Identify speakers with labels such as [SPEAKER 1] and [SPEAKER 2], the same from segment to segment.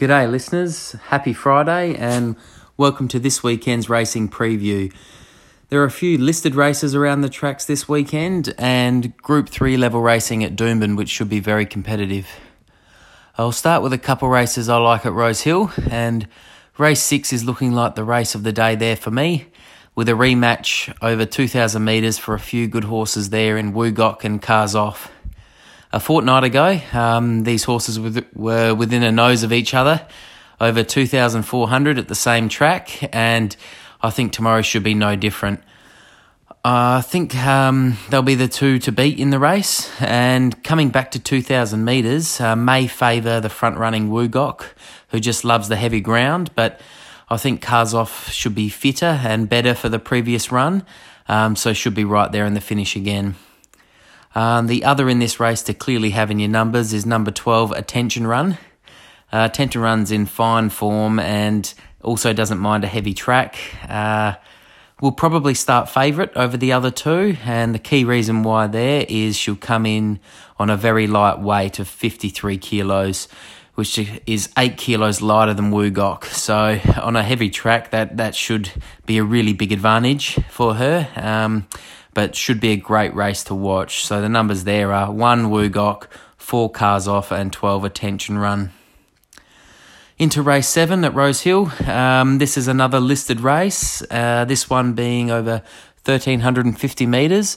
[SPEAKER 1] G'day, listeners. Happy Friday, and welcome to this weekend's racing preview. There are a few listed races around the tracks this weekend, and Group 3 level racing at Doomben, which should be very competitive. I'll start with a couple races I like at Rose Hill, and race 6 is looking like the race of the day there for me, with a rematch over 2,000 metres for a few good horses there in Woogok and Karzov a fortnight ago. Um, these horses were within a nose of each other, over 2,400 at the same track, and I think tomorrow should be no different. I think um, they'll be the two to beat in the race, and coming back to 2,000 metres uh, may favour the front running Woogok, who just loves the heavy ground, but I think Karzov should be fitter and better for the previous run, um, so should be right there in the finish again. Um, the other in this race to clearly have in your numbers is number 12, Attention Run. Uh, Attention Run's in fine form and also doesn't mind a heavy track. Uh, will probably start favourite over the other two, and the key reason why there is she'll come in on a very light weight of 53 kilos, which is 8 kilos lighter than Woogok. So, on a heavy track, that, that should be a really big advantage for her. Um, but should be a great race to watch. So the numbers there are one Woogok, four Karzov, and 12 attention run. Into race seven at Rose Hill. Um, this is another listed race, uh, this one being over 1350 metres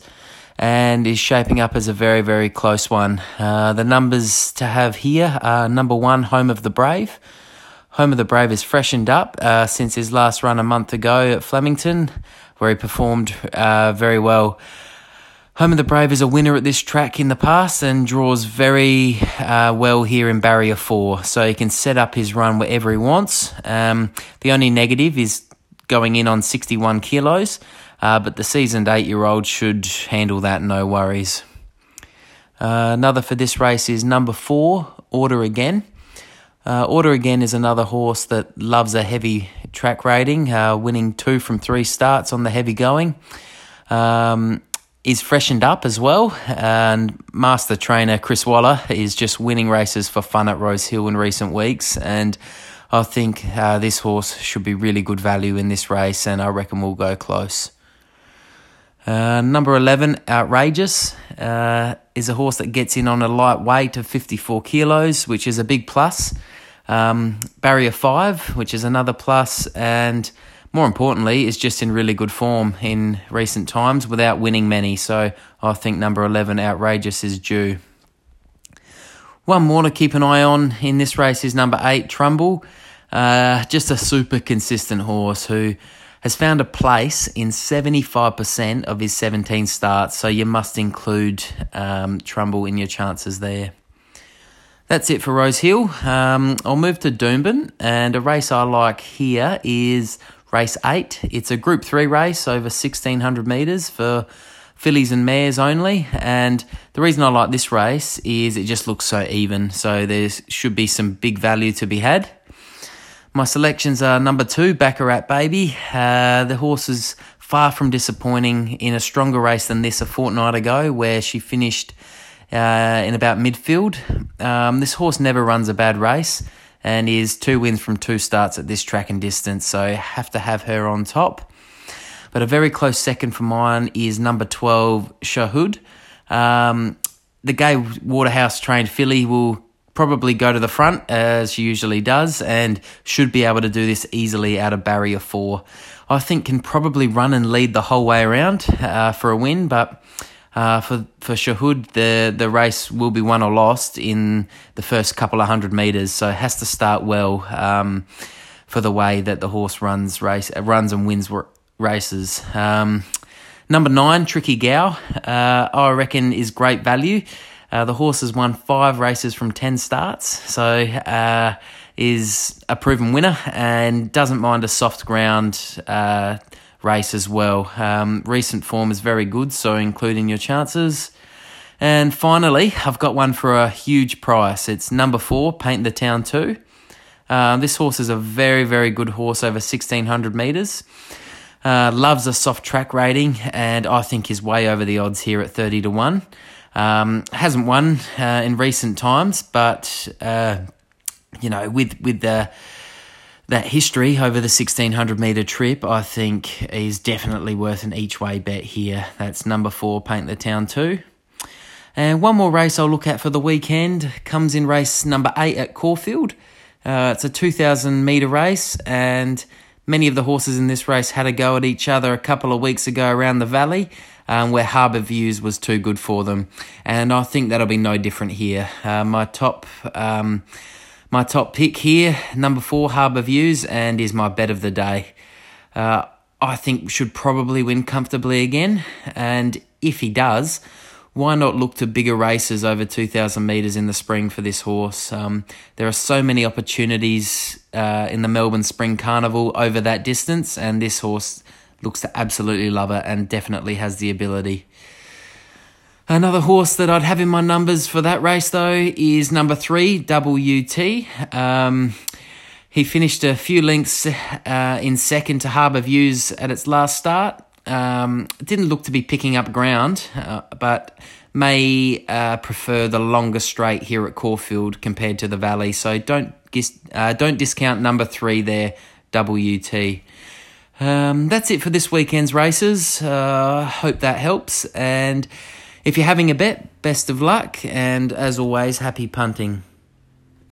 [SPEAKER 1] and is shaping up as a very, very close one. Uh, the numbers to have here are number one, Home of the Brave. Home of the Brave is freshened up uh, since his last run a month ago at Flemington where he performed uh, very well. Home of the Brave is a winner at this track in the past and draws very uh, well here in Barrier 4, so he can set up his run wherever he wants. Um, the only negative is going in on 61 kilos, uh, but the seasoned eight year old should handle that no worries. Uh, another for this race is number four, Order Again. Uh, Order Again is another horse that loves a heavy track rating, uh, winning two from three starts on the heavy going. Um, is freshened up as well, and master trainer Chris Waller is just winning races for fun at Rose Hill in recent weeks, and I think uh, this horse should be really good value in this race, and I reckon we'll go close. Uh, number 11, Outrageous, uh, is a horse that gets in on a light weight of 54 kilos, which is a big plus. Um, barrier 5, which is another plus, and more importantly, is just in really good form in recent times without winning many. So I think number 11, Outrageous, is due. One more to keep an eye on in this race is number 8, Trumbull. Uh, just a super consistent horse who has found a place in 75% of his 17 starts, so you must include um, Trumbull in your chances there. That's it for Rose Hill. Um, I'll move to Doomben, and a race I like here is race 8. It's a Group 3 race over 1600 metres for fillies and mares only. And the reason I like this race is it just looks so even, so there should be some big value to be had. My selections are number two, Baccarat Baby. Uh, the horse is far from disappointing in a stronger race than this a fortnight ago, where she finished uh, in about midfield. Um, this horse never runs a bad race and is two wins from two starts at this track and distance, so have to have her on top. But a very close second for mine is number 12, Shahud. Um, the Gai Waterhouse trained filly will probably go to the front as she usually does and should be able to do this easily out of barrier four. I think can probably run and lead the whole way around uh, for a win, but uh, for for Shahud, the the race will be won or lost in the first couple of hundred meters, so it has to start well um, for the way that the horse runs race uh, runs and wins races. Um, number nine, Tricky Gow, uh, I reckon is great value. Uh, the horse has won five races from 10 starts, so uh, is a proven winner and doesn't mind a soft ground race as well. Um, recent form is very good, so including your chances. And finally, I've got one for a huge price. It's number four, Paint the Town 2. Uh, this horse is a very, very good horse over 1600 metres. Uh, loves a soft track rating, and I think is way over the odds here at 30 to 1. Um, hasn't won uh, in recent times, but uh, you know, with with the that history over the 1600 metre trip, I think is definitely worth an each way bet here. That's number four, Paint the Town 2. And one more race I'll look at for the weekend comes in race number eight at Caulfield. Uh, it's a 2,000 metre race, and many of the horses in this race had a go at each other a couple of weeks ago around the valley. Um, where Harbour Views was too good for them, and I think that'll be no different here. Uh, my top um, my top pick here, number four, Harbour Views, and is my bet of the day. Uh, I think should probably win comfortably again, and if he does, why not look to bigger races over 2,000 metres in the spring for this horse? Um, there are so many opportunities uh, in the Melbourne Spring Carnival over that distance, and this horse looks to absolutely love it and definitely has the ability. Another horse that I'd have in my numbers for that race, though, is number three, WT. Um, he finished a few lengths uh, in second to Harbour Views at its last start. Um, didn't look to be picking up ground, uh, but may uh, prefer the longer straight here at Caulfield compared to the Valley. So don't uh, don't discount number three there, WT. Um, that's it for this weekend's races. Uh, hope that helps and. If you're having a bet, best of luck, and as always, happy punting.